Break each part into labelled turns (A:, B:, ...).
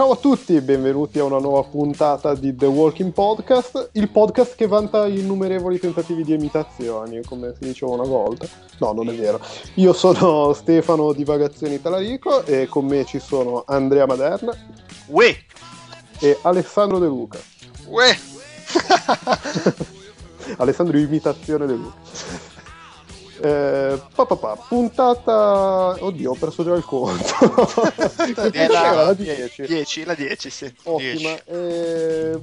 A: Ciao a tutti e benvenuti a una nuova puntata di The Walking Podcast, il podcast che vanta innumerevoli tentativi di imitazioni, come si diceva una volta. No, non è vero. Io sono Stefano di Vagazioni Talarico e con me ci sono Andrea Maderna
B: Uè!
A: e Alessandro De Luca.
B: Uè!
A: Alessandro Imitazione De Luca. Eh, pa, pa, puntata oddio ho perso già il conto.
B: È
A: Era
B: la
A: la 10
B: 10, la 10, sì.
A: ottima. Eh,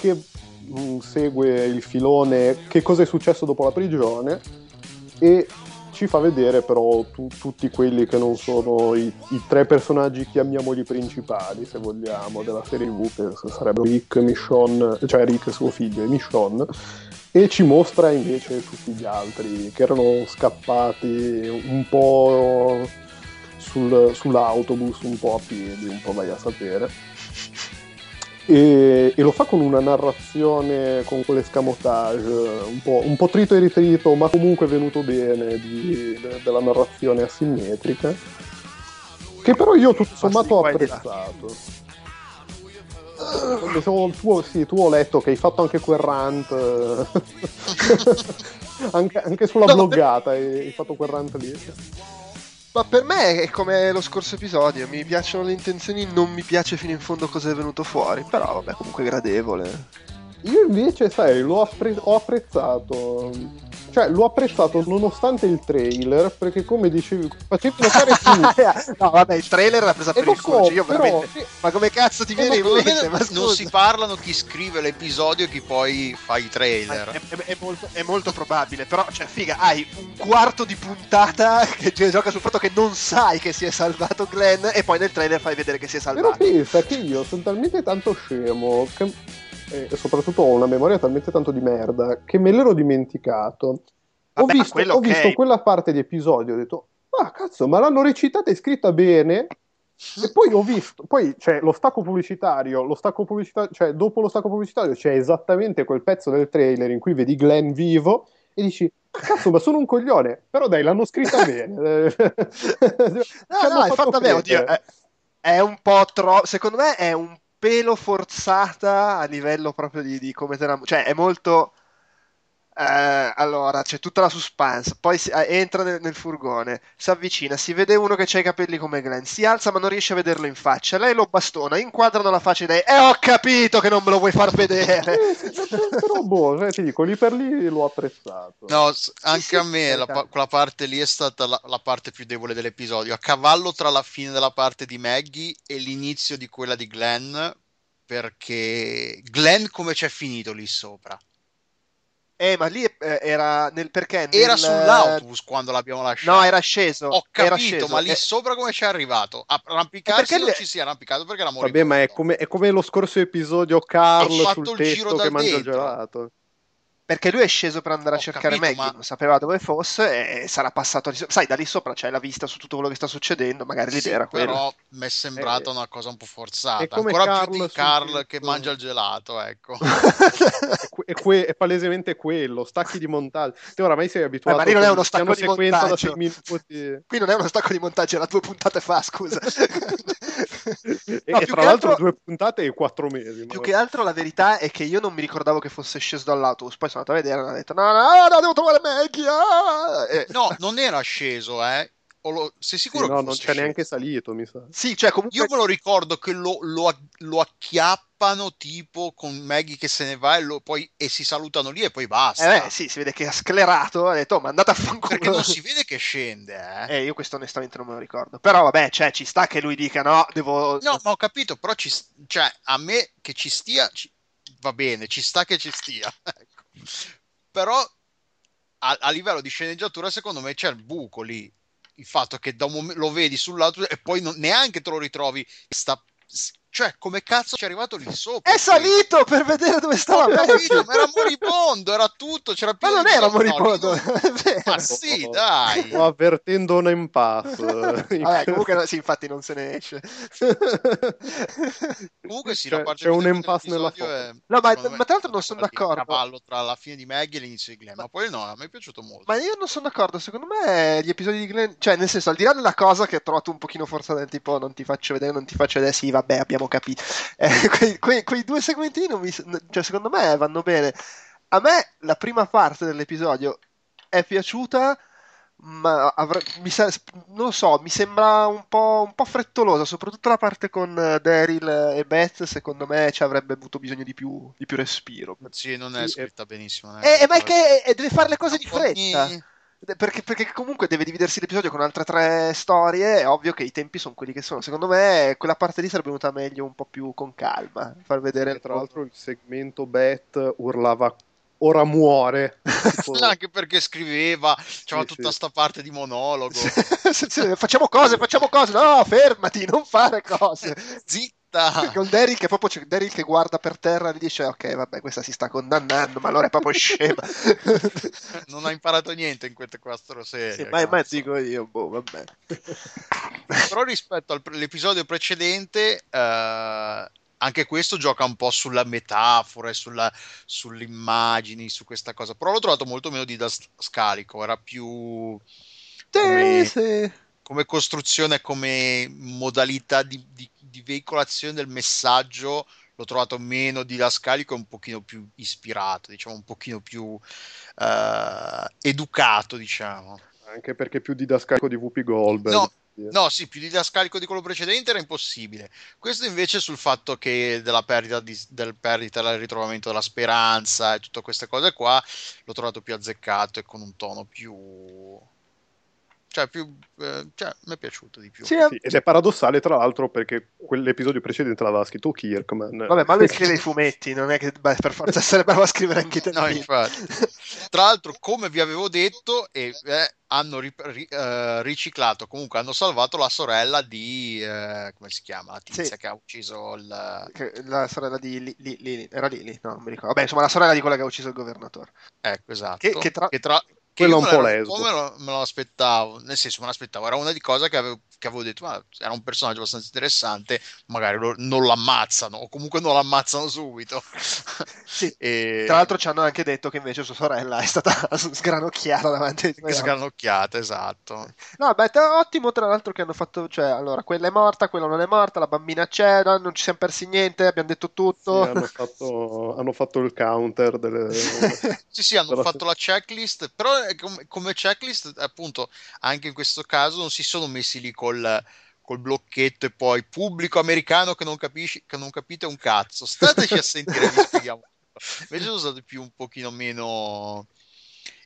A: che mm, segue il filone che cosa è successo dopo la prigione e ci fa vedere però tu- tutti quelli che non sono i, i tre personaggi chiamiamoli principali se vogliamo della serie TV che sarebbero Rick, Michonne cioè Rick e suo figlio e Michonne e ci mostra invece tutti gli altri che erano scappati un po' sul- sull'autobus, un po' a piedi, un po' vai a sapere. E, e lo fa con una narrazione, con quell'escamotage un po', un po' trito e ritrito, ma comunque venuto bene di- de- della narrazione asimmetrica, che però io tutto sommato ho apprezzato. Eh, tu, tu- sì, tu ho letto che hai fatto anche quel rant, eh, anche, anche sulla
B: No,
A: bloggata hai, hai fatto quel rant lì.
B: Ma per me è come lo scorso episodio, mi piacciono le intenzioni, non mi piace fino in fondo cosa è venuto fuori, però vabbè, comunque gradevole.
A: Io invece, sai, l'ho appre- ho apprezzato. Cioè, l'ho apprezzato nonostante il trailer, perché come dicevi, facevi notare tu.
B: no, vabbè, il trailer l'ha presa
A: E
B: per il culo,
A: so,
B: cioè, io
A: però-
B: veramente... Ma come cazzo ti
A: Eh,
B: viene in mente? Ma
C: non si parlano chi scrive l'episodio e chi poi fa i trailer.
B: È, è- è molto, è molto probabile, però, cioè, figa, hai un quarto di puntata che gi- gioca sul fatto che non sai che si è salvato Glenn e poi nel trailer fai vedere che si è
A: Però
B: salvato.
A: pensa che io sono talmente tanto scemo, che- e soprattutto ho una memoria talmente tanto di merda, che me l'ero dimenticato. ho
B: Vabbè, ma
A: visto, ho
B: ok.
A: visto quella parte di episodio, ho detto, ah cazzo, ma l'hanno recitata e scritta bene? E poi ho visto, poi c'è lo stacco pubblicitario, lo stacco pubblicitario, cioè dopo lo stacco pubblicitario c'è esattamente quel pezzo del trailer in cui vedi Glenn vivo e dici, "Ah, cazzo, ma sono un coglione, però dai, l'hanno scritta bene.
B: No, no, è fatta bene, oddio, è, è un po' troppo. Secondo me è un pelo forzata a livello proprio di, di come te la. Cioè, è molto. Eh, allora, c'è tutta la suspense. Poi si- eh, entra nel, nel furgone, si avvicina, si vede uno che ha i capelli come Glenn, si alza ma non riesce a vederlo in faccia. Lei lo bastona, inquadrano la faccia di lei. E ho capito che non me lo vuoi far vedere.
A: Eh, sì, però boh, cioè, ti dico, lì per lì l'ho apprezzato.
C: No, s- anche
B: sì,
C: a me la pa- quella parte lì è stata la, la parte più debole dell'episodio, a cavallo tra la fine della parte di Maggie e l'inizio di quella di Glenn, perché Glenn come c'è finito lì sopra?
B: Eh, ma lì eh, era nel perché?
C: Era
B: nel-
C: sull'autobus quando l'abbiamo lasciato.
B: No, era sceso.
C: Ho
B: era
C: capito,
B: sceso.
C: ma lì
B: Eh,
C: sopra come ci è arrivato? A arrampicarsi
B: perché
C: non
B: le-
C: ci si è arrampicato perché era moribondo.
A: Vabbè, ma è come, è come lo scorso episodio Carl
C: Ha fatto
A: sul
C: il giro
A: testo
C: da
A: che mangia il gelato.
B: Perché lui è sceso per andare a
C: Ho
B: cercare
C: capito,
B: Maggie,
C: ma-
B: non sapeva dove fosse e sarà passato lì sopra. Sai, da lì sopra c'è la vista su tutto quello che sta succedendo, magari
C: Sì,
B: l'idea era quella.
C: però mi è sembrata
A: Eh,
C: una cosa un po' forzata.
A: è come
C: Ancora
A: Carl
C: più di Carl che mangia il gelato, ecco.
A: È, que- è que- è palesemente quello, stacchi di montaggio. Te oramai sei abituato
B: Eh, ma lì non è
A: a
B: uno stacco di montaggio.
A: sei minuti.
B: Qui non è uno stacco di montaggio, era due puntate fa, scusa.
A: E,
B: No,
A: e
B: più
A: tra
B: che
A: l'altro
B: altro-
A: due puntate e quattro mesi.
B: Più
A: ma-
B: che altro la verità è che io non mi ricordavo che fosse sceso dall'autobus, poi sono andato a vedere e hanno detto no, no, no, devo trovare Maggie. ah!" E-
C: No, non era sceso, eh. Lo- Sei
A: Sì,
C: sicuro
A: no,
C: che
A: non
C: fosse
A: c'è neanche
C: sceso?
A: salito, mi sa.
B: Sì, cioè comunque...
C: Io me lo ricordo che lo, lo- lo acchiappano tipo con Maggie che se ne va e, lo- poi, e si salutano lì e poi basta.
B: Eh beh, sì, si vede che ha sclerato, ha detto, oh, ma andate a fanculo.
C: Perché non si vede che scende, eh.
B: Eh, io questo onestamente non me lo ricordo. Però vabbè, cioè, ci sta che lui dica no, devo...
C: No, ma ho capito, però ci, cioè, a me che ci stia, ci- va bene, ci sta che ci stia. Però a, a livello di sceneggiatura, secondo me c'è il buco lì. Il fatto che da un momen- lo vedi sull'altro e poi non- neanche te lo ritrovi, sta Cioè, come cazzo ci è arrivato lì sopra?
B: È salito per vedere dove stava
C: capito, ma era moribondo, era tutto. C'era
B: ma non era moribondo.
C: Ma sì, dai.
A: Sto avvertendo un impasse.
B: Vabbè, comunque, sì, infatti non se ne esce.
C: comunque sì,
A: c'è, c'è un impasse nella foto. È,
B: no, ma, ma, tra l'altro non sono d'accordo.
C: Il cavallo tra la fine di Maggie e l'inizio di Glenn. Ma, ma poi no, a me è piaciuto molto.
B: Ma io non sono d'accordo. Secondo me gli episodi di Glenn... Cioè, nel senso, al di là della cosa che ho trovato un pochino forzata tipo non ti faccio vedere, non ti faccio vedere, sì, vabbè, abbiamo capito. Eh, quei, quei, quei, due segmentini non mi, cioè, secondo me vanno bene. A me la prima parte dell'episodio è piaciuta, ma avrà, mi sa, non lo so, mi sembra un po', un po', frettolosa, soprattutto la parte con Daryl e Beth, secondo me ci avrebbe avuto bisogno di più, di più respiro.
C: Sì, non è scritta benissimo.
B: È eh, eh, ma è che deve fare le cose di fretta. Perché, perché, comunque deve dividersi l'episodio con altre tre storie. È ovvio che i tempi sono quelli che sono. Secondo me, quella parte lì sarebbe venuta meglio un po' più con calma. Far vedere.
A: E tra l'altro, il segmento Beth urlava ora muore.
C: Tipo... Anche perché scriveva, c'era sì, tutta sì. sta parte di monologo.
B: facciamo cose, facciamo cose. No, fermati, non fare cose.
C: Zitto
B: con Daryl che proprio c'è Daryl che guarda per terra e dice ok vabbè questa si sta condannando ma allora è proprio scema.
C: Non ha imparato niente in queste quattro serie
B: sì, ma, ma dico io boh vabbè.
C: Però rispetto all'episodio precedente eh, anche questo gioca un po' sulla metafora e sulla, sulle immagini su questa cosa. Però l'ho trovato molto meno didascalico era più
B: come,
C: come costruzione come modalità di, di di veicolazione del messaggio l'ho trovato meno didascalico e un pochino più ispirato, diciamo un pochino più uh, educato, diciamo.
A: Anche perché più didascalico di Whoopi Goldberg.
C: No, No, sì, più didascalico di quello precedente era impossibile. Questo invece sul fatto che della perdita, di, del perdita del ritrovamento della speranza e tutte queste cose qua l'ho trovato più azzeccato e con un tono più cioè, più, eh, cioè, mi è piaciuto di più.
A: Sì, sì, ed è paradossale, tra l'altro, perché quell'episodio precedente l'aveva scritto Kirkman.
B: Vabbè, ma lui scrive i fumetti, non è che beh, per forza essere bravo a scrivere anche te.
C: No, infatti. tra l'altro, come vi avevo detto, eh, hanno ri- ri- uh, riciclato, comunque hanno salvato la sorella di... Uh, come si chiama? La tizia sì. che ha ucciso il...
B: La sorella di Lili, li, li, era Lili? No, non mi ricordo. Vabbè, insomma, la sorella di quella che ha ucciso il governatore.
C: Ecco, esatto.
B: Che, che tra...
C: Che tra quello un po' lesbo. Me lo, me lo aspettavo, nel senso me l'aspettavo, era una di cose che avevo, che avevo detto, ma era un personaggio abbastanza interessante, magari lo, non l'ammazzano o comunque non l'ammazzano subito.
B: Sì. e... Tra l'altro ci hanno anche detto che invece sua sorella è stata sgranocchiata davanti a
C: te. Sgranocchiata, esatto.
B: No, beh, ottimo tra l'altro che hanno fatto, cioè, allora, quella è morta, quella non è morta, la bambina c'è, no, non ci siamo persi niente, abbiamo detto tutto.
A: Sì, hanno, fatto, hanno fatto il counter delle...
C: sì, sì, hanno fatto la checklist, però come checklist, appunto, anche in questo caso non si sono messi lì col, col blocchetto e poi pubblico americano che non, capisci, che non capite un cazzo. Stateci a sentire, vi spieghiamo. Invece sono stati più un pochino meno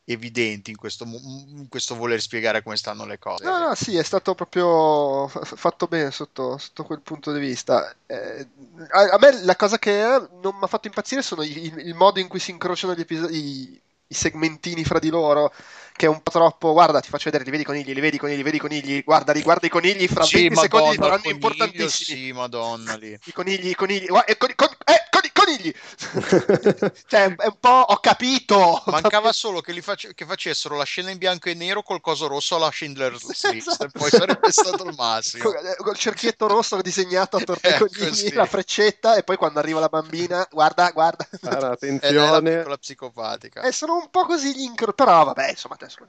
C: evidenti in questo, in questo, voler spiegare come stanno le cose.
B: No, no, sì, è stato proprio fatto bene sotto, sotto quel punto di vista. Eh, a, a, me la cosa che non mi ha fatto impazzire sono il, il, modo in cui si incrociano gli episodi, i segmentini fra di loro che è un po' troppo guarda ti faccio vedere li vedi i conigli li vedi i conigli li vedi i conigli guarda riguarda i conigli fra sì, 20 Madonna, secondi li faranno importantissimi.
C: sì madonna lì.
B: I conigli i conigli guarda, eh, con, con, eh, con, conigli! Cioè è un po' ho capito!
C: Mancava solo che, face, che, facessero la scena in bianco e nero col coso rosso alla Schindler's List esatto. poi sarebbe stato il massimo.
B: Eh, col cerchietto rosso disegnato attorno ai ecco, conigli sì. la freccetta e poi quando arriva la bambina guarda guarda.
A: Allora, attenzione.
C: la psicopatica.
B: E sono un po' così gli incro però vabbè insomma adesso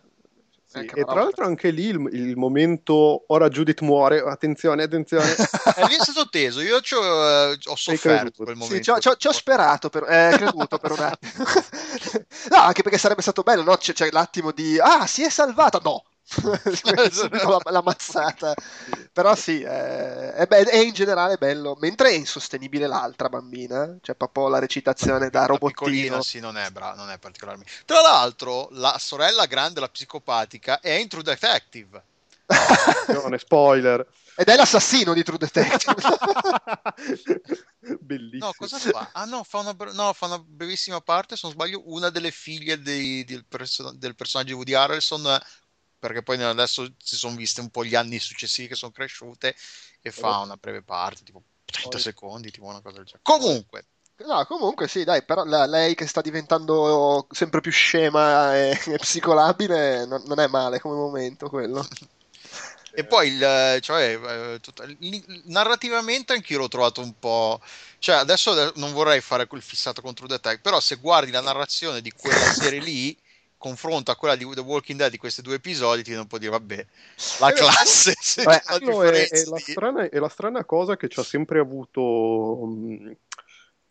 A: sì, e tra l'altro anche lì il, il, momento ora Judith muore, attenzione, attenzione.
C: eh, lì è stato teso, io ci ho, uh, ho sofferto quel momento.
B: Sì, ci, ho, ci ho sperato, per, eh, creduto per un attimo. no, anche perché sarebbe stato bello, no? C'è, c'è l'attimo di, ah, si è salvata, no, la, la, mazzata. Però sì, è, è, be- è, in generale bello, mentre è insostenibile l'altra bambina, cioè proprio la recitazione da robottino.
C: Sì, non è, bra- non è particolarmente. Tra l'altro, la sorella grande, la psicopatica, è in True Detective.
A: spoiler.
B: Ed è l'assassino di True Detective.
A: Bellissimo.
C: No, cosa fa? Ah no fa, una, no, fa una brevissima parte, se non sbaglio, una delle figlie dei, del, perso- del personaggio di Woody Harrelson perché poi adesso si sono viste un po' gli anni successivi che sono cresciute e fa una breve parte, tipo 7 secondi, tipo una cosa del genere. Comunque.
B: No, comunque sì, dai, però la, lei che sta diventando sempre più scema e, e psicolabile non, non, è male come momento quello.
C: e poi il, cioè, eh, tutta, il, narrativamente anch'io l'ho trovato un po'. Cioè, adesso non vorrei fare quel fissato contro The Tech, però se guardi la narrazione di quella serie lì confronto a quella di The Walking Dead di questi due episodi, ti un po' dire, vabbè, la eh, classe.
A: Beh, no, è, è, la strana, è, la strana, cosa che ci ha sempre avuto. Um,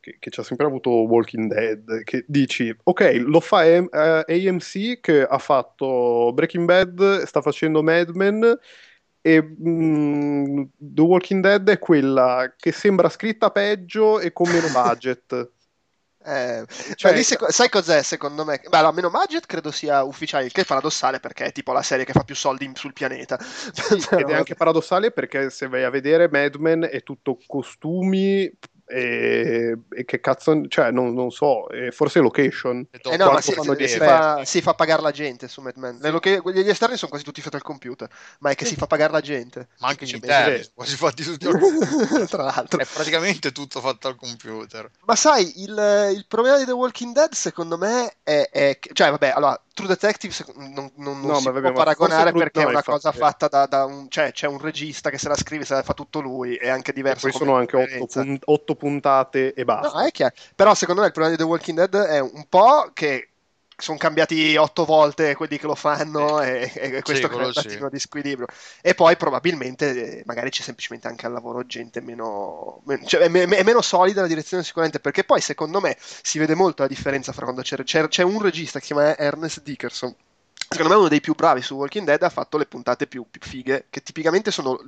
A: che, che ci ha sempre avuto Walking Dead, che dici, ok, lo fa uh, eh, AMC che ha fatto Breaking Bad, sta facendo Mad Men, e mm, The Walking Dead è quella che sembra scritta peggio e con meno budget.
B: Eh, cioè, lì, sec- sai cos'è secondo me? Beh, allora, meno budget credo sia ufficiale, il che è paradossale perché è tipo la serie che fa più soldi sul pianeta.
A: Sì, ed è anche paradossale perché se vai a vedere Mad Men è tutto costumi, e, e, che cazzo, cioè, non, non so, forse location.
B: Eh no, ma si, si, si, fa, si, fa, pagare la gente su Mad Men. Loca- gli esterni sono quasi tutti fatti al computer, ma è che si fa pagare la gente.
C: Ma anche gli interni, quasi fatti tutti al computer. Tra l'altro, è praticamente tutto fatto al computer.
B: Ma sai, il, il problema di The Walking Dead, secondo me, è, è cioè, vabbè, allora True Detective non, non, non no, si vabbè, può paragonare perché no, è una cosa fatta da, da, un cioè c'è un regista che se la scrive se la fa tutto lui è anche diverso
A: e poi sono anche otto, pun- otto, puntate e basta.
B: no, è chiaro. però secondo me il problema di The Walking Dead è un po' che sono cambiati otto volte quelli che lo fanno e, e questo sì, crea un attimo di squilibrio e poi probabilmente eh, magari c'è semplicemente anche al lavoro gente meno, cioè, è, è, meno solida la direzione sicuramente perché poi secondo me si vede molto la differenza fra quando c'è, c'è, c'è un regista che si chiama Ernest Dickerson secondo me uno dei più bravi su Walking Dead ha fatto le puntate più, più fighe che tipicamente sono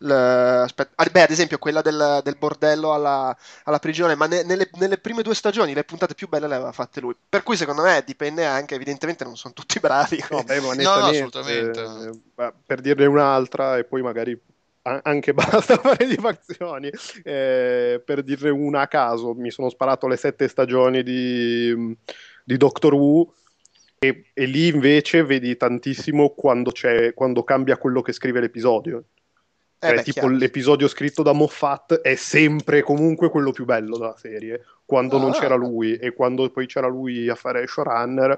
B: aspetta, ah, beh, ad esempio quella del, del bordello alla, alla, prigione ma ne, nelle, nelle, prime due stagioni le puntate più belle le aveva fatte lui. Per cui secondo me dipende anche evidentemente non sono tutti bravi.
A: No, beh, no, no assolutamente. eh, per dirne un'altra e poi magari anche basta fare di fazioni eh, per dirne una a caso mi sono sparato le sette stagioni di, di Doctor Who e, e, lì invece vedi tantissimo quando, quando, cambia quello che scrive l'episodio. Eh cioè, beh, tipo chiaro. l'episodio scritto da Moffat è sempre comunque quello più bello della serie. Quando ah, non c'era lui e quando poi c'era lui a fare showrunner,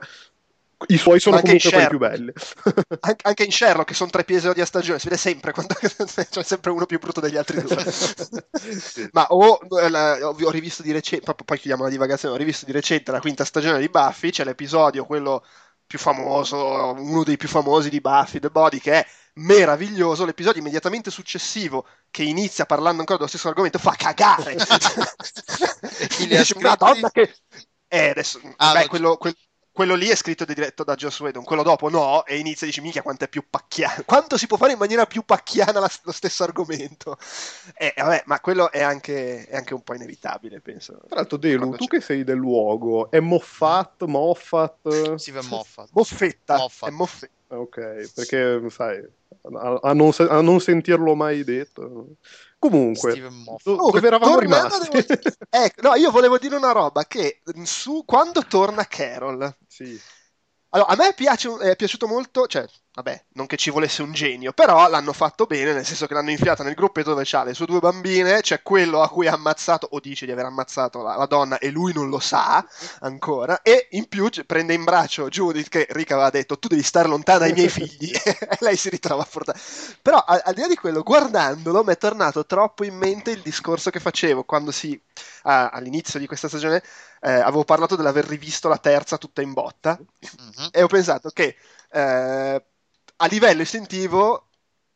A: i suoi sono anche comunque quelli più belli.
B: anche, anche, in Sherlock, che sono tre episodi a stagione, si vede sempre quando c'è sempre uno più brutto degli altri due. sì. Ma o, ho rivisto di recente, poi chiudiamo la divagazione, ho rivisto di recente la quinta stagione di Buffy, c'è l'episodio, quello più famoso, uno dei più famosi di Buffy, The Body, che è meraviglioso. L'episodio immediatamente successivo, che inizia parlando ancora dello stesso argomento, fa cagare. una donna che... Eh, adesso, ah, beh, quello, quel, quello lì è scritto e diretto da Joss Whedon, quello dopo no, e inizia e dici, minchia quanto è più pacchiano, quanto si può fare in maniera più pacchiana la, lo stesso argomento. E vabbè, ma quello è anche, è anche un po' inevitabile, penso.
A: Tra l'altro, Delu, tu c'è... che sei del luogo, è Moffat, Moffat?
C: Sì, è Moffat.
B: Moffetta, Moffat. è Moffetta.
A: Ok, perché sai, a, a, non, a non sentirlo mai detto... Comunque, do, dove eravamo rimasti?
B: Devo... ecco, no, io volevo dire una roba che su, quando torna Carol,
A: sì.
B: Allora, a me piace, è piaciuto molto, cioè, vabbè, non che ci volesse un genio, però l'hanno fatto bene, nel senso che l'hanno infiata nel gruppetto dove c'ha le sue due bambine, c'è quello a cui ha ammazzato, o dice di aver ammazzato la, la donna e lui non lo sa ancora, e in più prende in braccio Judith che Rick aveva detto tu devi stare lontana dai miei figli, e lei si ritrova a portare. Però al, al di là di quello, guardandolo, mi è tornato troppo in mente il discorso che facevo quando si, ah, all'inizio di questa stagione, eh, avevo parlato dell'aver rivisto la terza tutta in botta, mm-hmm. e ho pensato che... Eh, a livello istintivo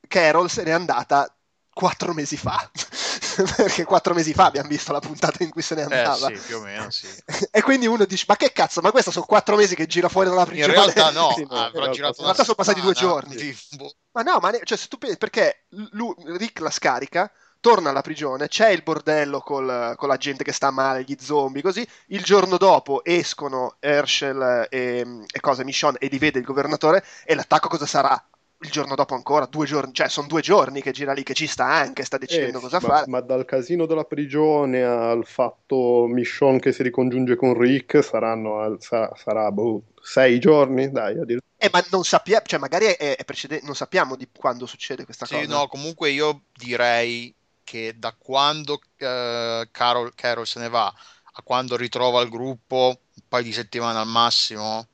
B: Carol se n'è andata quattro mesi fa. perché quattro mesi fa abbiamo visto la puntata in cui se ne eh, andava.
C: Eh, sì, più o meno, sì.
B: e quindi uno dice, ma che cazzo, ma questo sono quattro mesi che gira fuori dalla principale.
C: In realtà no, sì, ah, in
B: realtà, in realtà sono passati due giorni. Sì. Boh. Ma no, ma ne... cioè, se tu pensi, perché lui, Rick la scarica, torna alla prigione, c'è il bordello col, con la gente che sta male, gli zombie, così. Il giorno dopo escono Herschel e, e cosa, Michonne e li vede il governatore e l'attacco cosa sarà? il giorno dopo ancora, due giorni, cioè sono due giorni che gira lì, che ci sta anche, sta decidendo eh, cosa
A: ma,
B: fare.
A: Ma dal casino della prigione al fatto Michonne che si ricongiunge con Rick saranno, al, sarà, sarà boh, sei giorni, dai, a dire.
B: Eh, ma non sappiamo, cioè magari è, è precedente, non sappiamo di quando succede questa
C: sì,
B: cosa.
C: no, comunque io direi che da quando uh, Carol, Carol se ne va a quando ritrova il gruppo un paio di settimane al massimo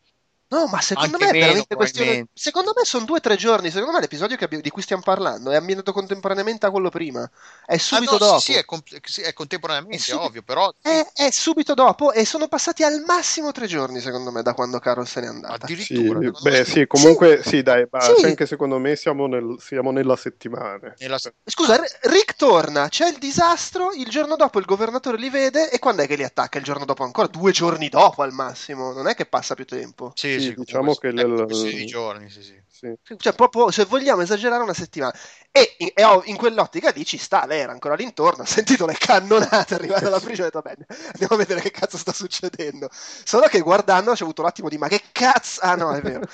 B: No, ma secondo
C: Anche
B: me è veramente questione. Secondo me sono due o tre giorni. Secondo me l'episodio che abbi- di cui stiamo parlando è ambientato contemporaneamente a quello prima. È subito
C: ah, no,
B: dopo.
C: Sì, sì, è, com- sì, è contemporaneamente,
B: È subito-
C: ovvio, però
B: È, è subito dopo e sono passati al massimo tre giorni, secondo me, da quando Carol se n'è andata.
A: Sì,
C: addirittura secondo
A: beh, sì, comunque sì, dai, ma
B: Sì.
A: anche secondo me siamo, nel- siamo nella settimana.
C: nella-
B: Scusa, R- Rick torna, c'è il disastro, il giorno dopo il governatore li vede e quando è che li attacca? Il giorno dopo ancora? Due giorni dopo al massimo, non è che passa più tempo.
C: sì,
A: Sì, diciamo che
C: questione di giorni, sì, sì.
A: Sì.
B: Cioè, proprio se vogliamo esagerare, una settimana. E in, e in quell'ottica lì ci sta, lei era ancora all'intorno, ha sentito le cannonate arrivare dalla prigione e ha detto, bene, andiamo a vedere che cazzo sta succedendo. Solo che guardando c'è avuto un attimo di, ma che cazzo? Ah no, è vero.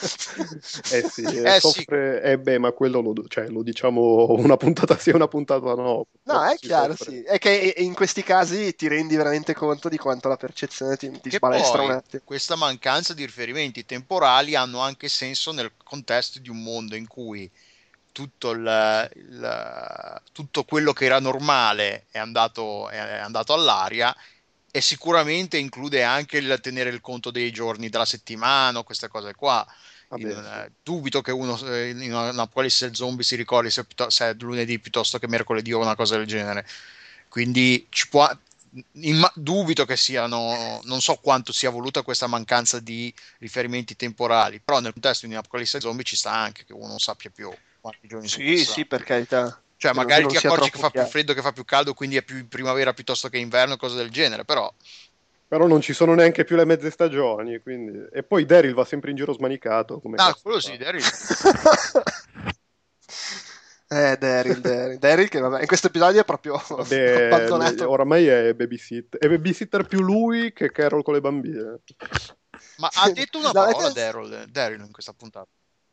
A: Eh sì, eh,
C: Eh sì.
A: soffre, eh beh, ma quello lo, cioè, lo diciamo una puntata sì una puntata no.
B: No, è chiaro,
A: soffre.
B: sì. È che in questi casi ti rendi veramente conto di quanto la percezione ti, ti sbalestra
C: poi
B: un attimo.
C: questa mancanza di riferimenti temporali hanno anche senso nel contesto di un mondo in cui tutto, il, il- tutto quello che era normale è andato, è andato all'aria e sicuramente include anche il tenere il conto dei giorni della settimana, queste cose qua. In- eh, dubito che uno eh, in un'apocalisse zombie si ricordi se, se è lunedì piuttosto che mercoledì o una cosa del genere. Quindi ci può, imma- dubito che siano, non so quanto sia voluta questa mancanza di riferimenti temporali, però nel contesto di un'apocalisse zombie ci sta anche che uno non sappia più quanti giorni sono
B: Sì,
C: passati.
B: sì, per carità.
C: Cioè,
B: che
C: magari ti accorgi che fa più freddo, che fa più caldo, quindi è più primavera piuttosto che inverno, cose del genere, però
A: Però non ci sono neanche più le mezze stagioni, quindi... E poi Daryl va sempre in giro smanicato. Come
C: Ah, quello
A: fa?
C: sì, Daryl.
B: eh, Daryl, Daryl, Daryl che vabbè, in questo episodio è proprio abbandonato.
A: oramai è babysitter. È babysitter più lui che Carol con le bambine.
C: Ma ha detto una parola Daryl, Daryl in questa puntata.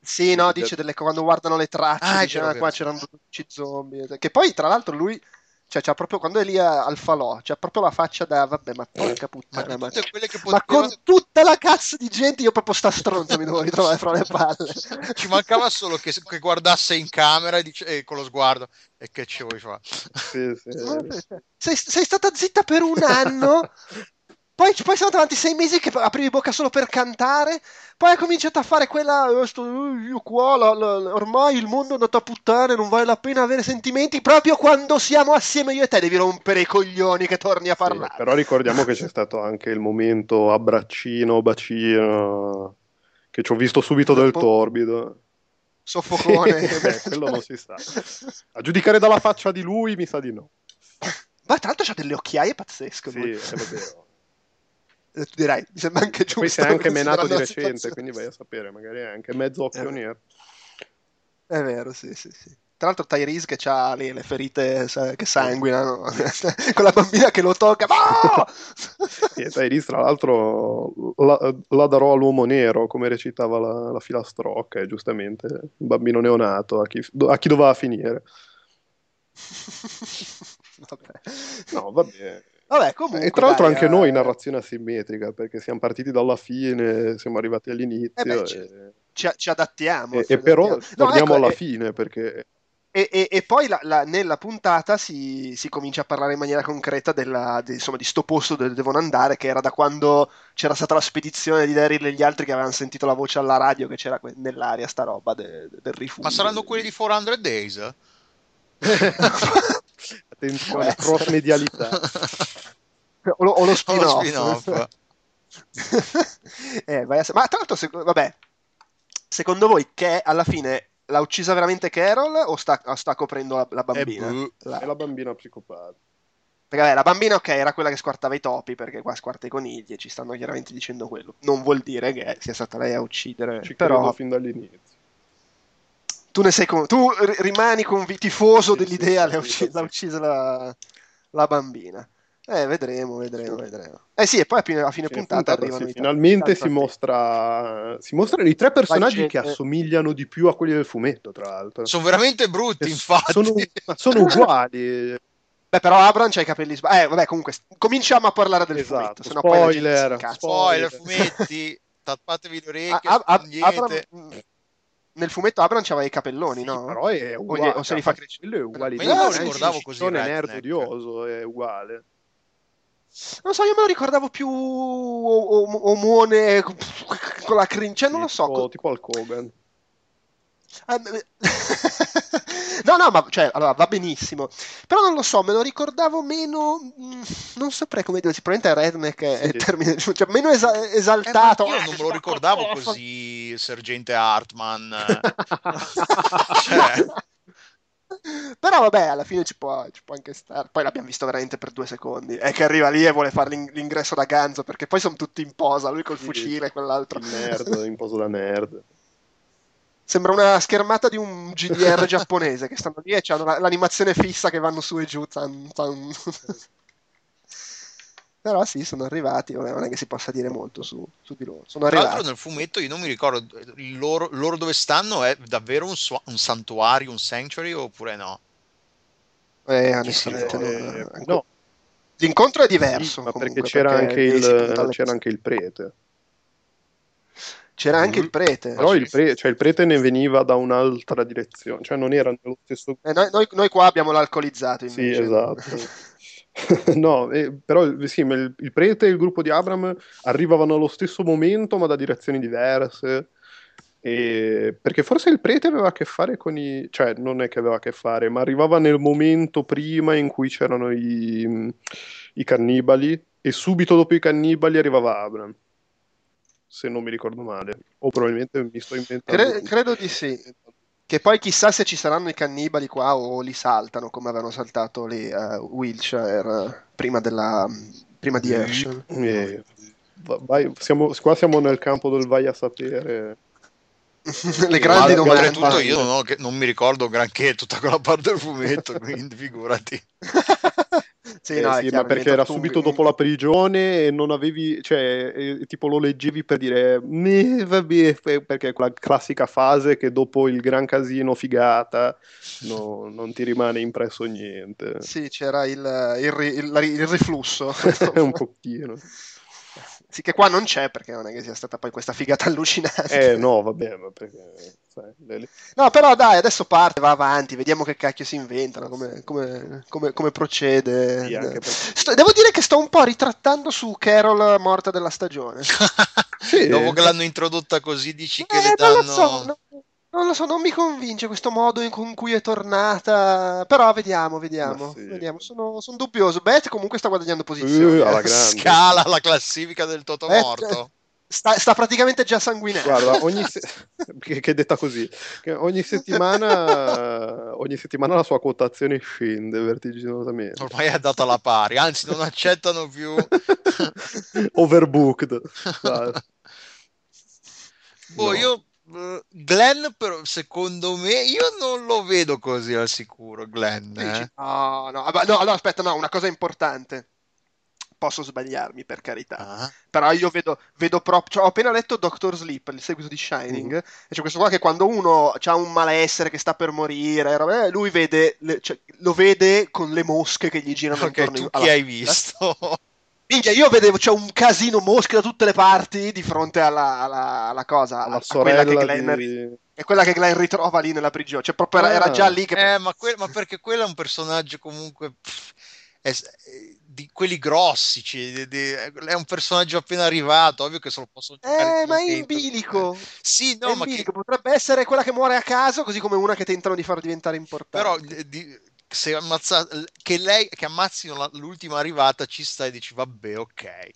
B: Sì, no, dice delle quando guardano le tracce,
C: Ah,
B: dice,
C: vero,
B: "Ah, qua
C: vero.
B: c'erano 12 zombie. Che poi, tra l'altro, lui, cioè, c'ha proprio, quando è lì al falò, c'ha proprio la faccia da, vabbè, ma porca
C: Ma
B: puttana, ma,
C: che
B: ma con tutta la cazzo di gente, io proprio sta stronzo mi devo ritrovare fra le palle.
C: Ci mancava solo che, che guardasse in camera e, dice, e con lo sguardo e che ci vuoi fare?
A: Sì, sì.
B: Sei, sei stata zitta per un anno, poi, poi siamo avanti sei mesi che aprivi bocca solo per cantare, poi hai cominciato a fare quella, "Eh, sto- eh, io qua, la- la- ormai il mondo è andato a puttane, non vale la pena avere sentimenti, proprio quando siamo assieme io e te devi rompere i coglioni che torni a
A: Sì,
B: parlare.
A: però ricordiamo che c'è stato anche il momento abbraccino, bacino, che ci ho visto subito del torbido.
B: Soffocone.
A: Sì, beh, quello non si sa. A giudicare dalla faccia di lui, mi sa di no.
B: Ma tra l'altro c'ha delle occhiaie pazzesche.
A: Sì,
B: lui.
A: è vero.
B: Eh, Tu dirai, mi sembra anche giusto.
A: Poi si è anche menato di recente,
B: situazione.
A: quindi vai a sapere, magari è anche mezzo occhio
B: Eh.
A: nero.
B: È vero, sì, sì, sì. Tra l'altro Tyrese che ha le, le ferite che sanguinano, con la bambina che lo tocca.
A: E Tyrese, tra l'altro, la, la darò all'uomo nero, come recitava la, la filastrocca, e giustamente, un bambino neonato, a chi, a chi doveva finire.
B: Vabbè.
A: No, vabbè.
B: Vabbè, comunque.
A: E tra l'altro
B: dai,
A: anche
B: eh,
A: noi narrazione asimmetrica, perché siamo partiti dalla fine, siamo arrivati all'inizio,
B: Eh beh,
A: e,
B: ci- Ci, ci adattiamo.
A: e-
B: ci
A: e però.
B: No,
A: torniamo
B: ecco,
A: alla
B: e-
A: fine, perché
B: E, e- e poi la- la- nella puntata si, si comincia a parlare in maniera concreta della, di, insomma, di sto posto dove devono andare, che era da quando c'era stata la spedizione di Daryl e gli altri che avevano sentito la voce alla radio che c'era que- nell'aria sta roba de- de- del rifugio.
C: Ma saranno quelli di 400 Days?
A: attenzione, cross medialità.
B: o, lo, o lo
C: O lo
B: spin-off.
C: spin-off.
B: Eh, vai a Ma tra l'altro, sec- vabbè, secondo voi che alla fine l'ha uccisa veramente Carol o sta, o sta coprendo la, la bambina?
C: Boh.
B: La-
A: È la bambina psicopata.
B: Perché vabbè, la bambina, ok, era quella che squartava i topi, perché qua squarta i conigli e ci stanno chiaramente dicendo quello. Non vuol dire che sia stata lei a uccidere.
A: Ci
B: però
A: credo fin dall'inizio.
B: tu ne sei con- tu ri- rimani convi- tifoso
A: Sì,
B: dell'idea
A: sì, sì.
B: l'ha uccisa la, la bambina. Eh, vedremo, vedremo, vedremo. Eh sì, e poi a fine, a fine puntata,
A: puntata,
B: arrivano
A: sì,
B: i
A: finalmente
B: tanto
A: si, mostra, si mostrano i tre personaggi
B: gente-
A: che assomigliano di più a quelli del fumetto, tra l'altro.
C: Sono veramente brutti, infatti.
A: Sono, ma sono uguali.
B: Beh, però Abram c'ha i capelli sba- Eh, vabbè, comunque, cominciamo a parlare del
A: Esatto,
B: fumetto, sennò poi la gente si
A: spoiler.
C: Spoiler,
A: Spoiler.
C: fumetti, tappatevi le orecchie,
B: ah,
C: niente.
B: Abram- nel fumetto Abram c'aveva i capelloni,
A: Sì,
B: no?
A: però è uguale,
B: o se li fa crescere.
A: Quello è uguale.
C: Ma
B: io non lo
C: ricordavo così
A: nerd
C: redneck.
A: odioso, è uguale.
B: Non so, io me lo ricordavo più omone con la crin... Cioè, non lo so.
A: Tipo, tipo al Kogan.
B: Ah, No, no, ma cioè, allora va benissimo. Però non lo so, me lo ricordavo meno. mm, Non saprei come dire. Probabilmente redneck è
A: Sì.
B: il termine, cioè meno esa-
C: Eh,
B: esaltato.
C: io
B: Ah,
C: non me lo ricordavo così, sergente Hartman. Cioè,
B: Però vabbè, alla fine ci può, ci può anche stare. Poi l'abbiamo visto veramente per due secondi. È che arriva lì e vuole fare l'ing- l'ingresso da ganzo perché poi sono tutti in posa, lui col
A: Sì.
B: fucile e quell'altro.
A: Nerd, in poso da nerd.
B: Sembra una schermata di un GDR giapponese che stanno lì e hanno la- l'animazione fissa che vanno su e giù. zan, zan. Però sì, sono arrivati. non è che si possa dire molto su, su di loro. Sono
C: tra l'altro nel fumetto io non mi ricordo loro, loro dove stanno è davvero un, sua- un santuario, un sanctuary oppure no?
B: Eh, onestamente,
A: Eh,
B: non-
A: no,
B: L'incontro è
A: sì,
B: diverso.
A: ma
B: comunque,
A: perché c'era,
B: perché
A: anche il, c'era anche il prete.
B: C'era anche il prete.
A: Però
C: sì?
A: il, pre- cioè, il prete ne veniva da un'altra direzione, cioè non era nello stesso
B: Eh, noi, noi- noi qua abbiamo l'alcolizzato
A: Sì,
B: invece.
A: esatto. no, eh, però sì, il, il prete e il gruppo di Abram arrivavano allo stesso momento, ma da direzioni diverse. E- perché forse il prete aveva a che fare con i... cioè non è che aveva a che fare, ma arrivava nel momento prima in cui c'erano i, i cannibali e subito dopo i cannibali arrivava Abram. Se non mi ricordo male. O probabilmente mi sto inventando.
B: Cre- credo di sì. Che poi chissà se ci saranno i cannibali qua o li saltano come avevano saltato lì a Wilshire eh, prima, della, prima di Herschel.
A: Eh, va- vai- siamo- qua siamo nel campo del vai a sapere.
B: Le grandi domande.
C: Oltretutto io non, ho non mi ricordo granché tutta quella parte del fumetto, quindi figurati.
B: sì,
A: Eh
B: no,
A: sì,
B: chiaro,
A: ma perché era subito dopo la prigione e non avevi, cioè, eh, tipo lo leggevi per dire, "Meh, vabbè, pe- perché è quella classica fase che dopo il gran casino figata no- non ti rimane impresso niente.
B: Sì, c'era il, il il- il riflusso.
A: un pochino.
B: Sì, che qua non c'è perché non è che sia stata poi questa figata allucinante.
A: Eh no, vabbè, ma perché... le- le-
B: No, però dai, adesso parte, va avanti, vediamo che cacchio si inventano, come, come- come- come procede.
A: sì, anche perché-
B: Sto- devo dire che sto un po' ritrattando su Carol morta della stagione.
A: Sì.
C: Dopo che l'hanno introdotta così, dici che
B: Eh,
C: le
B: non lo
C: danno...
B: so, no- non lo so, non mi convince questo modo in con cui è tornata. Però vediamo, vediamo.
A: Sì.
B: vediamo. Sono, sono dubbioso. Beth comunque sta guadagnando posizioni.
A: Uh, alla
B: eh.
A: grande.
C: Scala la classifica del Toto
B: Eh,
C: morto.
B: Sta, sta praticamente già sanguinando.
A: Guarda, ogni se- che, che è detta così, che ogni settimana, ogni settimana la sua quotazione scende vertiginosamente.
C: Ormai è data la pari, anzi non accettano più...
A: Overbooked.
C: Boh,
A: No.
C: io... Glenn, però, secondo me, io non lo vedo così al sicuro, Glenn. Eh.
B: No, no, no, no, aspetta, no, una cosa importante. Posso sbagliarmi, per carità.
C: Ah.
B: Però io vedo, vedo proprio. cioè, ho appena letto Doctor Sleep, il seguito di Shining.
A: Mm.
B: E c'è questo qua che quando uno ha un malessere che sta per morire, eh, lui vede, le- cioè, lo vede con le mosche che gli girano
C: Ok,
B: intorno
C: tu
B: alla
C: chi hai
B: testa.
C: visto?
B: Minchia, io vedevo c'è un casino mosche da tutte le parti di fronte alla, alla- alla cosa, a,
A: La
B: a quella che Glenn,
A: di...
B: è quella che Glenn ritrova lì nella prigione. Cioè, proprio era, era
A: Ah.
B: già lì che.
C: Eh, ma, que- ma perché quello è un personaggio comunque pff, è- è- di quelli grossi, cioè, di- di- è un personaggio appena arrivato, ovvio che se lo possono giocare
B: Eh, ma è in bilico.
C: Sì,
B: È
C: no,
B: in
C: ma che-.
B: Potrebbe essere quella che muore a caso, così come una che tentano di far diventare importante.
C: però di- di- se ammazza, che lei che ammazzino la- l'ultima arrivata ci sta e dici vabbè, ok.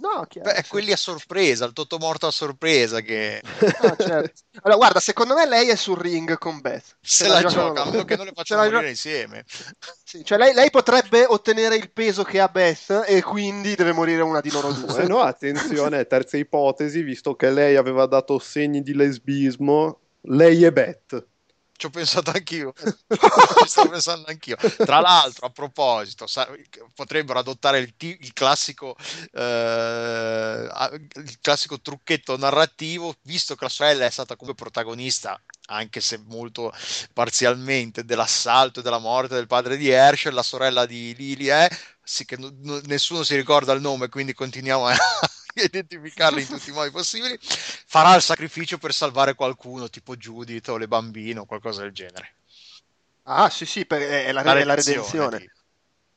B: No, chiaro.
C: Beh, è
B: sì.
C: quelli a sorpresa, il Toto morto a sorpresa che
B: No, certo. Allora, guarda, secondo me lei è sul ring con Beth.
C: se
B: Se
C: la
B: giocano
C: gioca, a meno che non le
B: Se
C: facciano
B: la gio-
C: morire insieme.
B: Sì, cioè lei, lei potrebbe ottenere il peso che ha Beth e quindi deve morire una di loro
A: Se
B: due.
A: no, attenzione, terza ipotesi, visto che lei aveva dato segni di lesbismo, lei è Beth.
C: Ci ho pensato anch'io, stavo pensando anch'io. Tra l'altro, a proposito, sa- potrebbero adottare il, ti- il classico, eh, il classico trucchetto narrativo, visto che la sorella è stata comunque protagonista, anche se molto parzialmente, dell'assalto e della morte del padre di Herschel, la sorella di Lily è, sì che n- nessuno si ricorda il nome, quindi continuiamo a identificarli in tutti i modi possibili, farà il sacrificio per salvare qualcuno, tipo Judith o le bambine o qualcosa del genere.
B: Ah, sì, sì, per, è, la, la, è la redenzione. Tipo.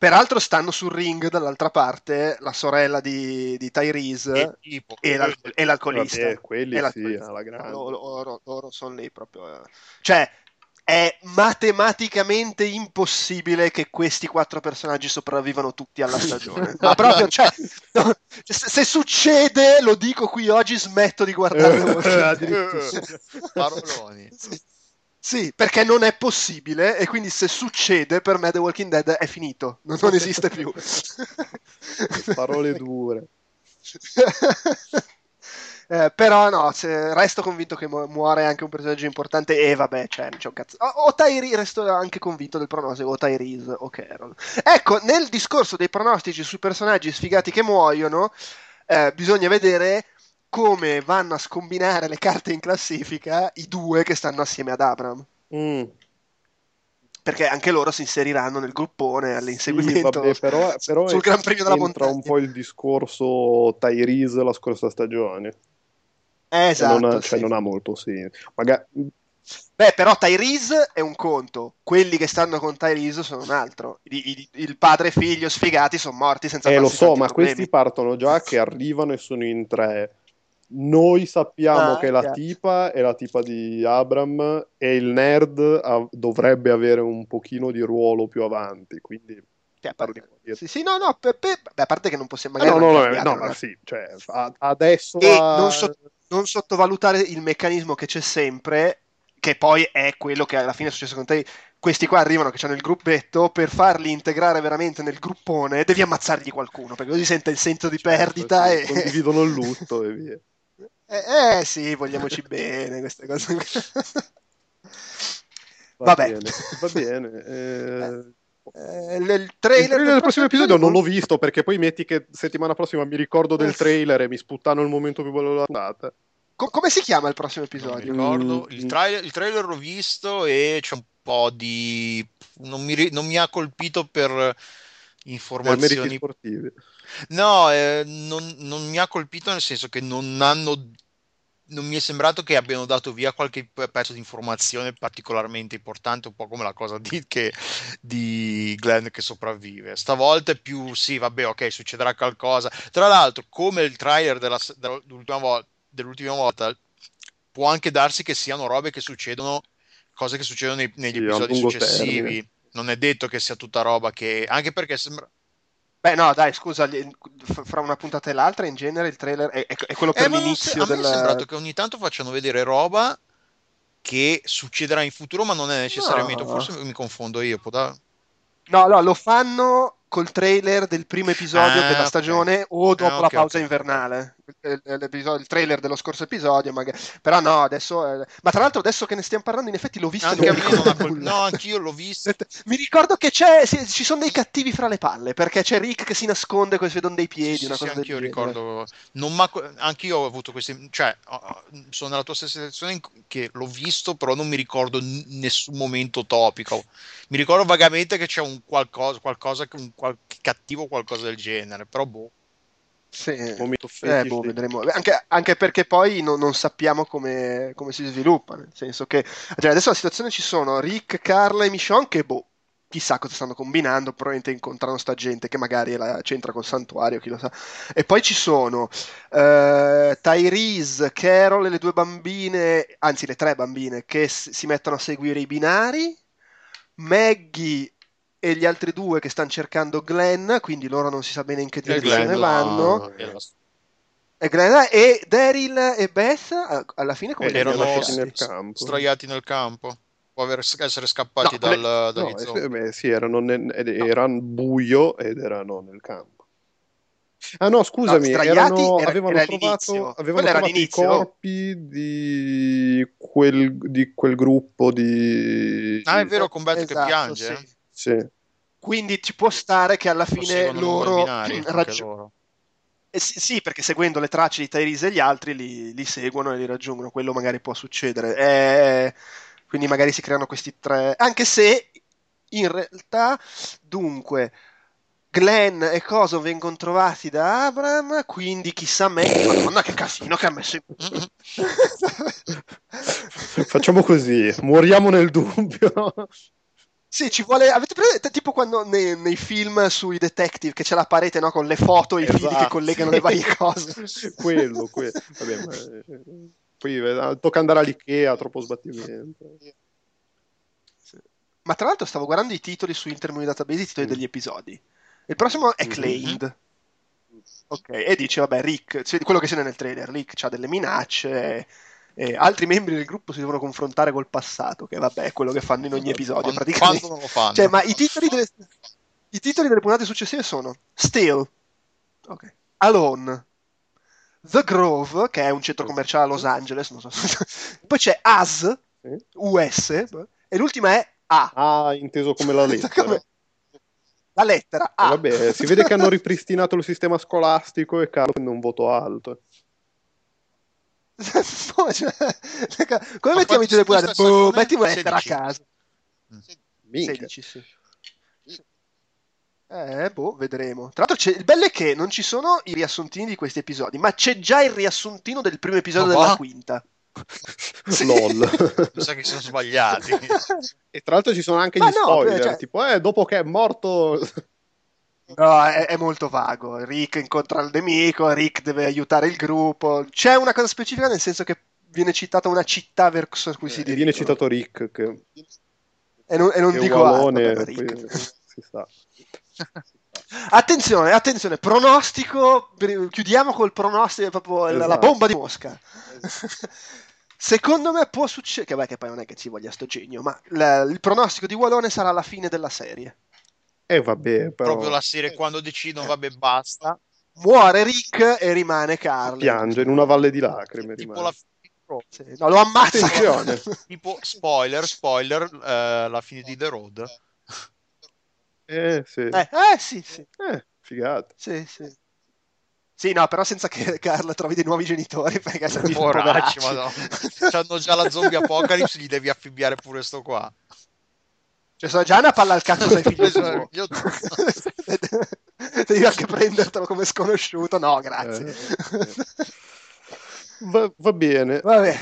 B: Peraltro stanno sul ring dall'altra parte la sorella di, di Tyrese e, e, l'al- e l'alcolista. Vabbè,
A: quelli
B: e
A: sì, alla grande.
B: Loro, loro, loro sono lì proprio. Eh. Cioè, è matematicamente impossibile che questi quattro personaggi sopravvivano tutti alla stagione. Ma proprio, cioè, no, se, se, succede, lo dico qui oggi, smetto di guardare.
C: Paroloni.
B: Sì, perché non è possibile e quindi se succede per me The Walking Dead è finito, non, non esiste più.
A: Parole dure.
B: eh, però no, resto convinto che mu- muore anche un personaggio importante e vabbè, cioè, c'è un cazzo. O, o Tyrese, resto anche convinto del pronostico, o Tyrese o Carol. Ecco, nel discorso dei pronostici sui personaggi sfigati che muoiono, eh, bisogna vedere come vanno a scombinare le carte in classifica i due che stanno assieme ad Abram. Mm. Perché anche loro si inseriranno nel gruppone all'inseguimento
A: sì, vabbè, però, però
B: sul Gran Premio della montagna.
A: un po' il discorso Tyrese la scorsa stagione.
B: Esatto.
A: Non ha, cioè, non ha molto senso. Magari...
B: Beh, però Tyrese è un conto, quelli che stanno con Tyrese sono un altro. Il, il, il padre e figlio sfigati sono morti senza
A: Eh, lo so, ma
B: problemi.
A: questi partono già che arrivano e sono in tre noi sappiamo ah, che la tipa è la tipa di Abram e il nerd ha, dovrebbe avere un pochino di ruolo più avanti, quindi...
B: Cioè, a parte, sì, sì, no, no, per, per, beh, a parte che non possiamo magari...
A: No, no, no, no, ma sì, cioè, adesso...
B: E a... non, so, non sottovalutare il meccanismo che c'è sempre, che poi è quello che alla fine è successo con te. Questi qua arrivano che hanno il gruppetto, per farli integrare veramente nel gruppone devi ammazzargli qualcuno, perché così sente il senso di certo, perdita sì, e...
A: Condividono il lutto e via.
B: Eh, eh sì, vogliamoci bene queste cose.
A: Va
B: Vabbè.
A: bene, va bene. Eh...
B: Eh, il trailer, il trailer
A: del prossimo episodio non l'ho visto perché poi metti che settimana prossima mi ricordo del trailer e mi sputtano il momento più bello della puntata.
B: Co- come si chiama il prossimo episodio?
C: Non ricordo. Il, tra- il, trailer l'ho visto e c'è un po' di. Non mi, non mi ha colpito per informazioni
A: sportive.
C: No, eh, non, non, mi ha colpito nel senso che non hanno. Non mi è sembrato che abbiano dato via qualche pezzo di informazione particolarmente importante, un po' come la cosa di, che, di Glenn che sopravvive. Stavolta è più sì, vabbè, ok, succederà qualcosa. Tra l'altro, come il trailer della, dell'ultima, volta, dell'ultima volta, può anche darsi che siano robe che succedono, cose che succedono nei, negli sì, episodi successivi. Termine. Non è detto che sia tutta roba che. Anche perché sembra
B: Beh, no, dai, scusa, fra una puntata e l'altra, in genere il trailer è, è quello per eh, l'inizio.
C: Se, a me è sembrato che ogni tanto facciano vedere roba che succederà in futuro, ma non è necessariamente. No. Forse mi confondo io. Può da...
B: No, no, lo fanno col trailer del primo episodio ah, della stagione okay. o dopo ah, okay, la pausa okay. invernale. Il, il, trailer dello scorso episodio, magari. però no, adesso. Eh... Ma tra l'altro, adesso che ne stiamo parlando, in effetti l'ho visto.
C: Anche me col... No, anch'io l'ho visto.
B: Mi ricordo che c'è, ci sono dei cattivi fra le palle perché c'è Rick che si nasconde con i suoi dei piedi. Sì, una
C: sì,
B: cosa
C: anch'io ricordo. Non ma... Anch'io ho avuto questi. Cioè, sono nella tua stessa situazione che l'ho visto, però non mi ricordo nessun momento topico. Mi ricordo vagamente che c'è un qualcosa, qualcosa un qualche cattivo o qualcosa del genere, però boh.
B: Sì, eh, boh, vedremo. Anche, anche, perché poi no, non sappiamo come, come, si sviluppa. Nel senso che cioè adesso la situazione ci sono Rick, Carla e Michonne che boh, chissà cosa stanno combinando. Probabilmente incontrano sta gente che magari la c'entra col santuario, chi lo sa. E poi ci sono uh, Tyrese, Carol e le due bambine, anzi le tre bambine, che s- si mettono a seguire i binari. Maggie e gli altri due che stanno cercando Glenn, quindi loro non si sa bene in che direzione vanno. E, Glenn, e Daryl e Beth alla fine come
C: erano nel campo. sdraiati nel campo. Può aver, essere scappati no, dal,
A: no, eh, beh, sì, erano, nel, erano buio ed erano nel campo. Ah no, scusami, no, erano, era, avevano era trovato, avevano trovato i corpi di quel, di quel gruppo di...
C: Ah, è vero, con Beth esatto, che piange. Sì.
A: Sì.
B: Quindi ci può stare che alla fine loro raggiungano. Eh sì, sì, perché seguendo le tracce di Tyrese e gli altri li, li seguono e li raggiungono. Quello magari può succedere. Eh, quindi magari si creano questi tre. Anche se in realtà, dunque, Glenn e Coso vengono trovati da Abram, quindi chissà me, madonna che casino che ha messo in...
A: Facciamo così, moriamo nel dubbio.
B: Sì, ci vuole. Avete presente tipo quando nei, nei, film sui detective che c'è la parete no, con le foto e i esatto, fili che collegano sì. le varie cose?
A: quello, quello. Vabbè, ma... Poi eh, tocca andare all'Ikea, troppo sbattimento.
B: Ma tra l'altro stavo guardando i titoli su Intermuni Database, i titoli mm. degli episodi. Il prossimo è Claimed. Mm-hmm. Ok, e dice, vabbè, Rick, quello che c'è nel trailer, Rick ha delle minacce, e altri membri del gruppo si devono confrontare col passato, che vabbè è quello che fanno in ogni episodio
C: quando,
B: praticamente.
C: Quando non lo fanno.
B: Cioè, ma i titoli, delle, i titoli delle puntate successive sono Still, okay. Alone, The Grove, che è un centro commerciale a Los Angeles, so. poi c'è As, US, e l'ultima è A.
A: Ah, inteso come la lettera. come...
B: La lettera A.
A: Eh, vabbè, si vede che hanno ripristinato il sistema scolastico e Carlo prende un voto alto.
B: Cioè, come mettiamo i tuoi puntate? Boh, metti una lettera a caso. 16, sì. Eh, boh, vedremo. Tra l'altro, il bello è che non ci sono i riassuntini di questi episodi, ma c'è già il riassuntino del primo episodio oh, della quinta.
A: Sì. LOL.
C: Mi sa che sono sbagliati.
A: e tra l'altro ci sono anche gli ma spoiler, no, cioè... tipo, eh, dopo che è morto...
B: No, è, è, molto vago. Rick incontra il nemico, Rick deve aiutare il gruppo. C'è una cosa specifica nel senso che viene citata una città verso cui si dirige.
A: Viene citato Rick. Che...
B: E non, e non dico altro. Rick. Si sa. Attenzione, attenzione, pronostico, chiudiamo col pronostico, proprio esatto. la bomba di Mosca. Secondo me può succedere, che, che poi non è che ci voglia sto genio, ma la, il pronostico di Wallone sarà la fine della serie.
A: E eh, vabbè, però...
C: Proprio la serie quando decidono, vabbè, basta.
B: Muore Rick e rimane Carl.
A: Piange in una valle di lacrime.
C: Tipo rimane.
B: la sì, no, lo ammazza.
C: tipo, spoiler, spoiler, eh, la fine di The Road.
A: Eh, sì.
B: Eh, eh sì, sì.
A: Eh, figata.
B: Sì, sì. Sì, no, però senza che Carl trovi dei nuovi genitori perché sei
C: Poracci, madonna. Hanno già la zombie apocalypse, gli devi affibbiare pure sto qua.
B: Cioè, sono già una palla al cazzo dai figli tuo. Devi anche prendertelo come sconosciuto. No, grazie. Eh,
A: va, va, bene.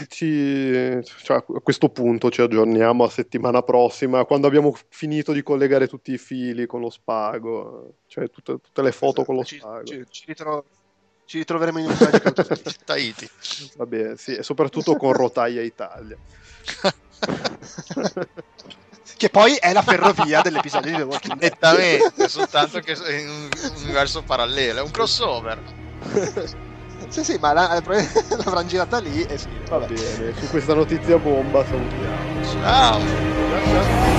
A: Ci, cioè, a questo punto ci aggiorniamo a settimana prossima, quando abbiamo finito di collegare tutti i fili con lo spago, cioè tutte, tutte le foto esatto, con lo ci, spago.
B: Ci, ci, ritro- ci ritroveremo in un Magical
C: Tahiti.
A: Va bene, sì, e soprattutto con Rotaia Italia
B: che poi è la ferrovia dell'episodio di The Walking Dead.
C: Nettamente, soltanto che è in un universo parallelo, è un crossover.
B: sì, sì, ma la, l'avranno girata lì e sì.
A: Va bene, su questa notizia bomba salutiamo.
C: Ciao. ciao, ciao.